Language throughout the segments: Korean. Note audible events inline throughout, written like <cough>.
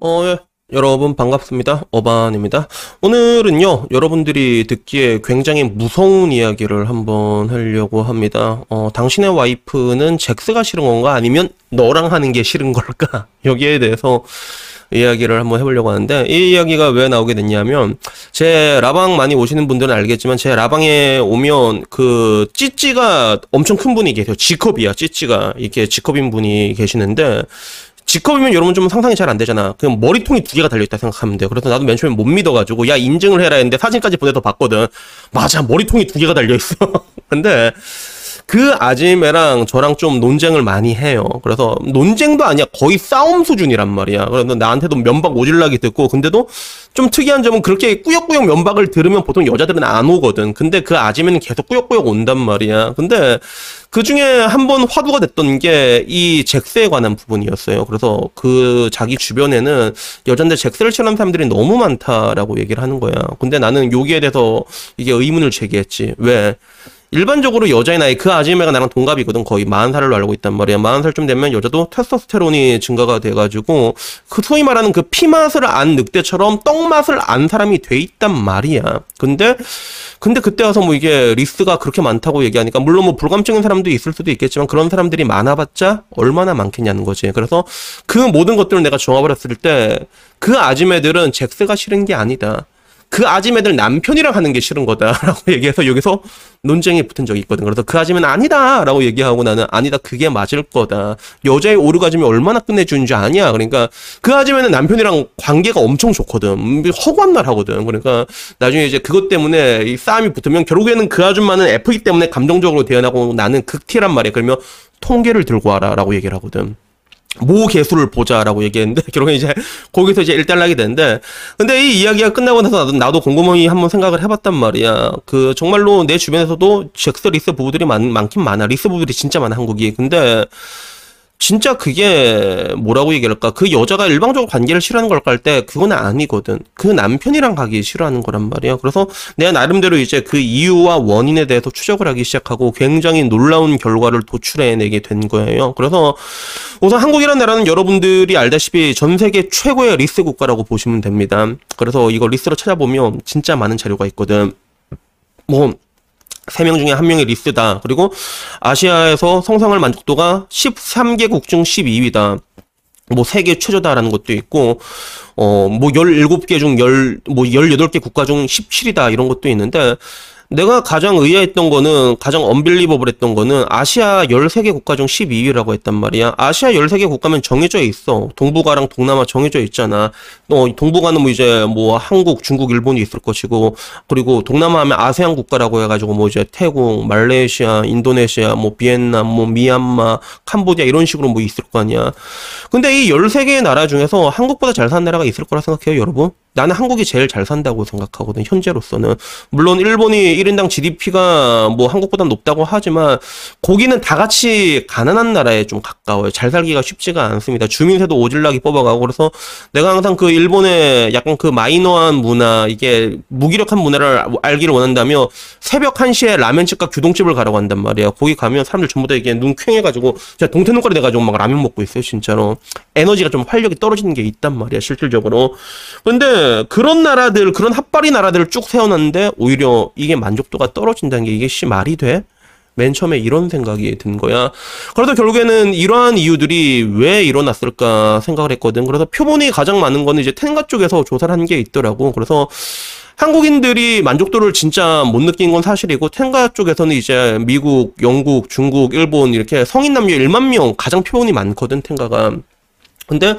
어, 예. 여러분 반갑습니다. 어반입니다. 오늘은요, 여러분들이 듣기에 굉장히 무서운 이야기를 한번 하려고 합니다. 어, 당신의 와이프는 잭스가 싫은 건가? 아니면 너랑 하는 게 싫은 걸까? <laughs> 여기에 대해서 이야기를 한번 해보려고 하는데, 이 이야기가 왜 나오게 됐냐면, 제 라방 많이 오시는 분들은 알겠지만, 제 라방에 오면 그 찌찌가 엄청 큰 분이 계세요. 지컵이야, 찌찌가. 이렇게 지컵인 분이 계시는데, 직업이면 여러분 좀 상상이 잘 안 되잖아. 그냥 머리통이 두 개가 달려있다 생각하면 돼요. 그래서 나도 맨 처음에 못 믿어가지고, 야, 인증을 해라 했는데 사진까지 보내서 봤거든. 맞아, 머리통이 두 개가 달려있어. <laughs> 근데, 그 아지매랑 저랑 좀 논쟁을 많이 해요. 그래서 논쟁도 아니야. 거의 싸움 수준이란 말이야. 그래서 나한테도 면박 오질라기 듣고 근데도 좀 특이한 점은 그렇게 꾸역꾸역 면박을 들으면 보통 여자들은 안 오거든. 근데 그 아지매는 계속 꾸역꾸역 온단 말이야. 근데 그 중에 한 번 화두가 됐던 게 이 잭스에 관한 부분이었어요. 그래서 그 자기 주변에는 여잔데 잭스를 싫어하는 사람들이 너무 많다라고 얘기를 하는 거야. 근데 나는 여기에 대해서 이게 의문을 제기했지. 왜? 일반적으로 여자의 나이 그 아지매가 나랑 동갑이거든. 거의 40살로 알고 있단 말이야. 40살쯤 되면 여자도 테스토스테론이 증가가 돼가지고 그 소위 말하는 그 피맛을 안 늑대처럼 떡맛을 안 사람이 돼 있단 말이야. 근데 근데 그때 와서 뭐 이게 리스가 그렇게 많다고 얘기하니까 물론 뭐 불감증인 사람도 있을 수도 있겠지만 그런 사람들이 많아봤자 얼마나 많겠냐는 거지. 그래서 그 모든 것들을 내가 종합을 했을 때 그 아지매들은 잭스가 싫은 게 아니다 그 아지매들 남편이랑 하는 게 싫은 거다라고 <laughs> 얘기해서 여기서 논쟁이 붙은 적이 있거든. 그래서 그 아지매는 아니다라고 얘기하고 나는 아니다 그게 맞을 거다. 여자의 오르가즘이 얼마나 끝내주는 줄 아냐. 그러니까 그 아지매는 남편이랑 관계가 엄청 좋거든. 음, 허구한 말 하거든. 그러니까 나중에 이제 그것 때문에 이 싸움이 붙으면 결국에는 그 아줌마는 F이기 때문에 감정적으로 대응하고 나는 극T란 말이야. 그러면 통계를 들고 와라라고 얘기를 하거든. 모 개수를 보자라고 얘기했는데 <laughs> 결국에 이제 거기서 이제 일단락이 되는데 근데 이 이야기가 끝나고 나서 나도, 나도 곰곰이 한번 생각을 해봤단 말이야. 그 정말로 내 주변에서도 섹스리스 부부들이 많, 많긴 많아. 리스 부부들이 진짜 많아 한국이. 근데 진짜 그게 뭐라고 얘기할까? 그 여자가 일방적으로 관계를 싫어하는 걸까 할 때 그건 아니거든. 그 남편이랑 하기 싫어하는 거란 말이야. 그래서 내가 나름대로 이제 그 이유와 원인에 대해서 추적을 하기 시작하고 굉장히 놀라운 결과를 도출해내게 된 거예요. 그래서 우선 한국이라는 나라는 여러분들이 알다시피 전 세계 최고의 리스 국가라고 보시면 됩니다. 그래서 이거 리스로 찾아보면 진짜 많은 자료가 있거든. 뭐 3명 중에 1명이 리스다. 그리고 아시아에서 성생활 만족도가 13개국 중 12위다. 뭐 세계 최저다라는 것도 있고 어뭐 17개 중 10, 뭐 18개 국가 중 17이다 이런 것도 있는데 내가 가장 의아했던 거는 가장 언빌리버블 했던 거는 아시아 13개 국가 중 12위라고 했단 말이야. 아시아 13개 국가면 정해져 있어. 동북아랑 동남아 정해져 있잖아. 어, 동북아는 뭐 이제 뭐 한국, 중국, 일본이 있을 것이고 그리고 동남아 하면 아세안 국가라고 해 가지고 뭐 이제 태국, 말레이시아, 인도네시아, 뭐 비엔남, 뭐 미얀마, 캄보디아 이런 식으로 뭐 있을 거 아니야. 근데 이 13개의 나라 중에서 한국보다 잘 사는 나라가 있을 거라 생각해요, 여러분? 나는 한국이 제일 잘 산다고 생각하거든, 현재로서는. 물론 일본이 1인당 GDP가 뭐 한국보다 높다고 하지만 거기는 다 같이 가난한 나라에 좀 가까워요. 잘 살기가 쉽지가 않습니다. 주민세도 오질나게 뽑아가고 그래서 내가 항상 그 일본의 약간 그 마이너한 문화 이게 무기력한 문화를 알기를 원한다며 새벽 1시에 라면집과 규동집을 가라고 한단 말이야. 거기 가면 사람들 전부 다 이게 눈 퀭해가지고 진짜 동태 눈깔이 돼가지고 막 라면 먹고 있어요, 진짜로. 에너지가 좀 활력이 떨어지는 게 있단 말이야, 실질적으로. 근데 그런 나라들, 그런 핫바리 나라들을 쭉 세워놨는데 오히려 이게 만족도가 떨어진다는 게 이게 씨 말이 돼? 맨 처음에 이런 생각이 든 거야. 그래도 결국에는 이러한 이유들이 왜 일어났을까 생각을 했거든. 그래서 표본이 가장 많은 거는 이제 텐가 쪽에서 조사를 한 게 있더라고. 그래서 한국인들이 만족도를 진짜 못 느낀 건 사실이고 텐가 쪽에서는 이제 미국, 영국, 중국, 일본 이렇게 성인 남녀 1만 명 가장 표본이 많거든 텐가가. 근데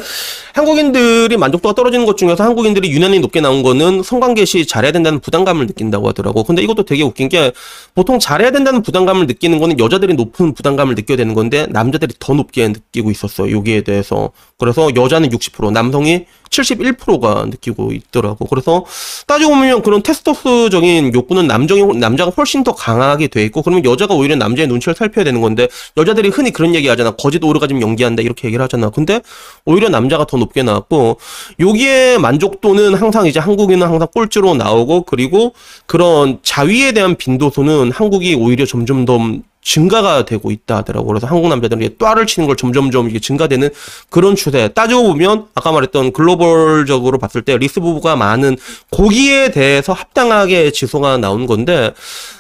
한국인들이 만족도가 떨어지는 것 중에서 한국인들이 유난히 높게 나온 거는 성관계 시 잘해야 된다는 부담감을 느낀다고 하더라고. 근데 이것도 되게 웃긴 게 보통 잘해야 된다는 부담감을 느끼는 거는 여자들이 높은 부담감을 느껴야 되는 건데 남자들이 더 높게 느끼고 있었어. 여기에 대해서. 그래서 여자는 60%, 남성이 71%가 느끼고 있더라고. 그래서 따지고 보면 그런 테스토스적인 욕구는 남정이 남자가 훨씬 더 강하게 돼 있고 그러면 여자가 오히려 남자의 눈치를 살펴야 되는 건데 여자들이 흔히 그런 얘기 하잖아. 거짓 오르가즘 연기한다 이렇게 얘기를 하잖아. 근데 오히려 남자가 더 높게 나왔고 여기에 만족도는 항상 이제 한국인은 항상 꼴찌로 나오고 그리고 그런 자위에 대한 빈도수는 한국이 오히려 점점 더 증가가 되고 있다 하더라고. 그래서 한국 남자들이 또 딸을 치는 걸 점점점 이게 증가되는 그런 추세. 따지고 보면 아까 말했던 글로벌적으로 봤을 때 리스 부부가 많은 거기에 대해서 합당하게 지수가 나온 건데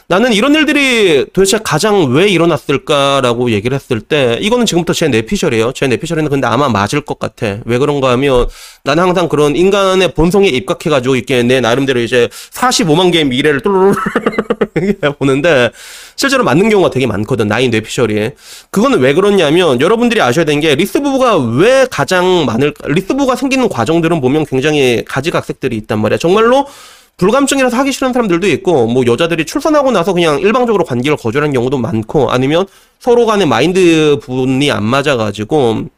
나는 이런 일들이 도대체 가장 왜 일어났을까라고 얘기를 했을 때 이거는 지금부터 제 뇌피셜이에요. 제 뇌피셜에는 근데 아마 맞을 것 같아. 왜 그런가 하면 나는 항상 그런 인간의 본성에 입각해가지고 이렇게 내 나름대로 이제 45만 개의 미래를 뚜루루루 <laughs> 보는데 실제로 맞는 경우가 되게 많거든. 나의 뇌피셜이. 그거는 왜 그렇냐면 여러분들이 아셔야 되는 게 리스 부부가 왜 가장 많을 리스 부부가 생기는 과정들은 보면 굉장히 가지각색들이 있단 말이야. 정말로 불감증이라서 하기 싫은 사람들도 있고 뭐 여자들이 출산하고 나서 그냥 일방적으로 관계를 거절하는 경우도 많고 아니면 서로 간의 마인드 분이 안 맞아가지고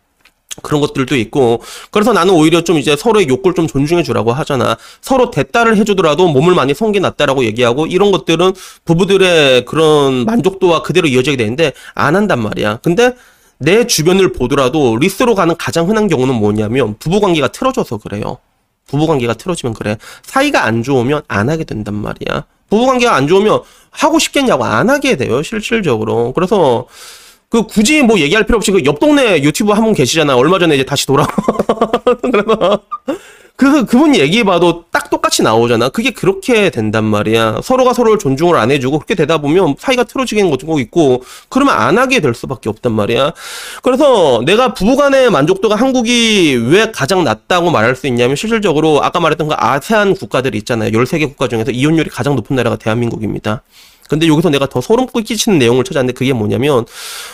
그런 것들도 있고 그래서 나는 오히려 좀 이제 서로의 욕구를 좀 존중해 주라고 하잖아. 서로 대딸을 해주더라도 몸을 많이 성게놨다라고 얘기하고 이런 것들은 부부들의 그런 만족도와 그대로 이어지게 되는데 안 한단 말이야. 근데 내 주변을 보더라도 리스로 가는 가장 흔한 경우는 뭐냐면 부부관계가 틀어져서 그래요 부부관계가 틀어지면 그래. 사이가 안 좋으면 안 하게 된단 말이야. 부부관계가 안 좋으면 하고 싶겠냐고 안 하게 돼요, 실질적으로. 그래서 그 굳이 뭐 얘기할 필요 없이 그 옆 동네 유튜브 한 분 계시잖아. 얼마 전에 이제 다시 돌아. <laughs> 그래서 그, 그분 얘기해봐도 딱 똑같이 나오잖아. 그게 그렇게 된단 말이야. 서로가 서로를 존중을 안 해주고 그렇게 되다 보면 사이가 틀어지게 것도 있고 그러면 안 하게 될 수밖에 없단 말이야. 그래서 내가 부부간의 만족도가 한국이 왜 가장 낮다고 말할 수 있냐면 실질적으로 아까 말했던 그 아세안 국가들 있잖아요. 13개 국가 중에서 이혼율이 가장 높은 나라가 대한민국입니다. 근데 여기서 내가 더 소름 끼치는 내용을 찾았는데 그게 뭐냐면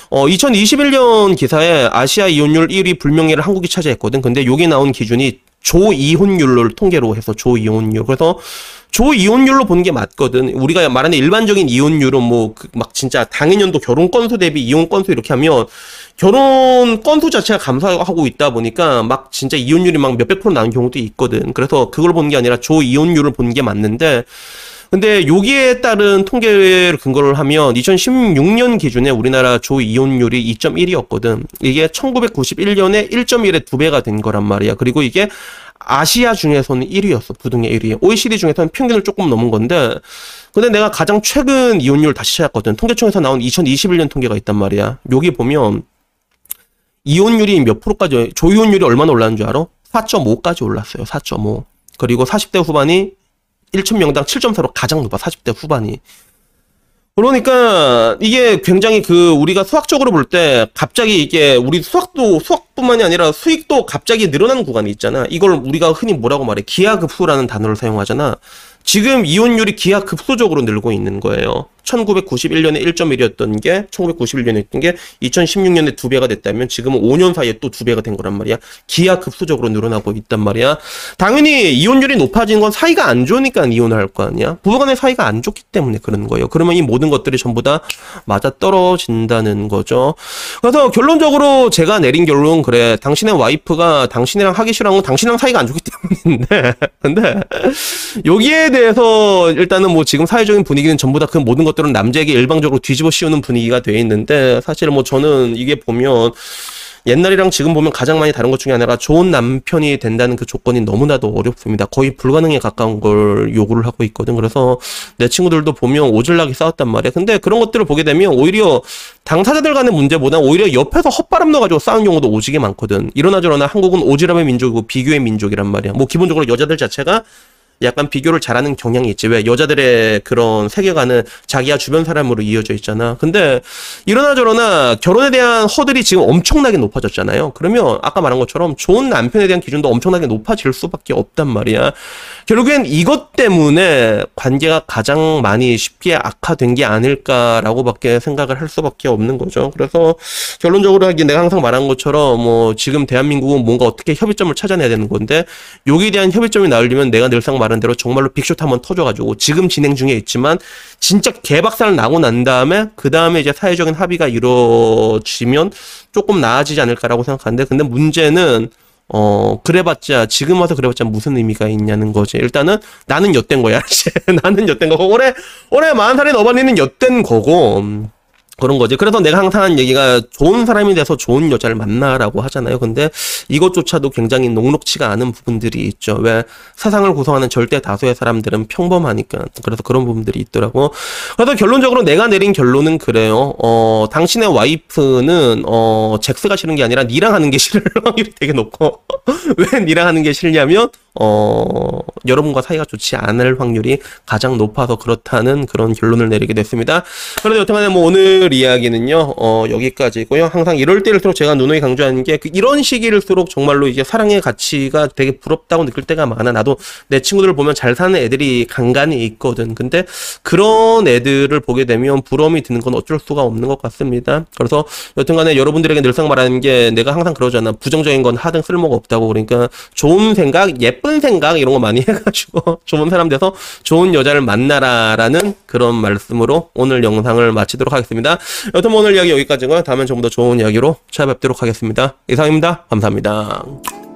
어 2021년 기사에 아시아 이혼율 1위 불명예를 한국이 차지했거든. 근데 여기 나온 기준이 조이혼율을 통계로 해서 조이혼율. 그래서 조이혼율로 보는 게 맞거든. 우리가 말하는 일반적인 이혼율은 뭐막 그 진짜 당해년도 결혼 건수 대비 이혼 건수 이렇게 하면 결혼 건수 자체가 감소하고 있다 보니까 막 진짜 이혼율이 막 몇백 프로 나는 경우도 있거든. 그래서 그걸 보는 게 아니라 조이혼율을 보는 게 맞는데 근데 여기에 따른 통계를 근거를 하면 2016년 기준에 우리나라 조 이혼율이 2.1이었거든. 이게 1991년에 1.1의 두 배가 된 거란 말이야. 그리고 이게 아시아 중에서는 1위였어. 부등의 1위. OECD 중에서는 평균을 조금 넘은 건데 근데 내가 가장 최근 이혼율 다시 찾았거든. 통계청에서 나온 2021년 통계가 있단 말이야. 여기 보면 이혼율이 몇 프로까지 조이혼율이 얼마나 올랐는 줄 알아? 4.5까지 올랐어요. 4.5. 그리고 40대 후반이 1천명당 7.4로 가장 높아 40대 후반이 그러니까 이게 굉장히 그 우리가 수학적으로 볼 때 갑자기 이게 우리 수학도 수학뿐만이 아니라 수익도 갑자기 늘어나는 구간이 있잖아. 이걸 우리가 흔히 뭐라고 말해? 기하급수라는 단어를 사용하잖아. 지금 이혼율이 기하급수적으로 늘고 있는 거예요. 1991년에 1.1이었던 게 1991년에 했던 게 2016년에 두 배가 됐다면 지금은 5년 사이에 또 두 배가 된 거란 말이야. 기하급수적으로 늘어나고 있단 말이야. 당연히 이혼율이 높아진 건 사이가 안 좋으니까 이혼을 할 거 아니야. 부부간의 사이가 안 좋기 때문에 그런 거예요. 그러면 이 모든 것들이 전부 다 맞아 떨어진다는 거죠. 그래서 결론적으로 제가 내린 결론 그래. 당신의 와이프가 당신이랑 하기 싫어한 건 당신이랑 사이가 안 좋기 때문인데. <laughs> 근데 여기에 대해서 일단은 뭐 지금 사회적인 분위기는 전부 다 그 모든 것 것들은 남자에게 일방적으로 뒤집어 씌우는 분위기가 돼 있는데 사실 뭐 저는 이게 보면 옛날이랑 지금 보면 가장 많이 다른 것 중에 하나가 좋은 남편이 된다는 그 조건이 너무나도 어렵습니다. 거의 불가능에 가까운 걸 요구를 하고 있거든. 그래서 내 친구들도 보면 오질나게 싸웠단 말이야. 근데 그런 것들을 보게 되면 오히려 당사자들 간의 문제보다 오히려 옆에서 헛바람 넣어가지고 싸운 경우도 오지게 많거든. 이러나 저러나 한국은 오지랖의 민족이고 비교의 민족이란 말이야. 뭐 기본적으로 여자들 자체가 약간 비교를 잘하는 경향이 있지. 왜 여자들의 그런 세계관은 자기와 주변 사람으로 이어져 있잖아. 근데 이러나 저러나 결혼에 대한 허들이 지금 엄청나게 높아졌잖아요. 그러면 아까 말한 것처럼 좋은 남편에 대한 기준도 엄청나게 높아질 수밖에 없단 말이야. 결국엔 이것 때문에 관계가 가장 많이 쉽게 악화된 게 아닐까라고밖에 생각을 할 수밖에 없는 거죠. 그래서 결론적으로 내가 항상 말한 것처럼 뭐 지금 대한민국은 뭔가 어떻게 협의점을 찾아내야 되는 건데 여기에 대한 협의점이 나오려면 내가 늘상 말한 대로 정말로 빅쇼트 한번 터져가지고 지금 진행 중에 있지만 진짜 개박살 나고 난 다음에 그 다음에 이제 사회적인 합의가 이루어지면 조금 나아지지 않을까라고 생각하는데 근데 문제는 어, 그래봤자, 지금 와서 그래봤자 무슨 의미가 있냐는 거지. 일단은 나는 엿된 거야. <laughs> 나는 엿된 거고, 올해, 올해 40살인 어머니는 엿된 거고, 그런 거지. 그래서 내가 항상 하는 얘기가 좋은 사람이 돼서 좋은 여자를 만나라고 하잖아요. 근데 이것조차도 굉장히 녹록치가 않은 부분들이 있죠. 왜 세상을 구성하는 절대 다수의 사람들은 평범하니까. 그래서 그런 부분들이 있더라고. 그래서 결론적으로 내가 내린 결론은 그래요. 어, 당신의 와이프는 어, 잭스가 싫은 게 아니라 니랑 하는 게 싫을 확률이 <laughs> 되게 높고 <laughs> 왜 니랑 하는 게 싫냐면 어, 여러분과 사이가 좋지 않을 확률이 가장 높아서 그렇다는 그런 결론을 내리게 됐습니다. 그래서 여튼간에 뭐 오늘 이야기는요, 어, 여기까지고요. 항상 이럴 때일수록 제가 누누이 강조하는 게 그 이런 시기일수록 정말로 이제 사랑의 가치가 되게 부럽다고 느낄 때가 많아. 나도 내 친구들을 보면 잘 사는 애들이 간간히 있거든. 근데 그런 애들을 보게 되면 부러움이 드는 건 어쩔 수가 없는 것 같습니다. 그래서 여튼간에 여러분들에게 늘상 말하는 게 내가 항상 그러잖아. 부정적인 건 하등 쓸모가 없다고. 그러니까 좋은 생각, 예쁜 생각 이런 거 많이 <laughs> 해가지고 좋은 사람 돼서 좋은 여자를 만나라라는 그런 말씀으로 오늘 영상을 마치도록 하겠습니다. 여튼 뭐 오늘 이야기 여기까지고요. 다음엔 좀더 좋은 이야기로 찾아뵙도록 하겠습니다. 이상입니다. 감사합니다.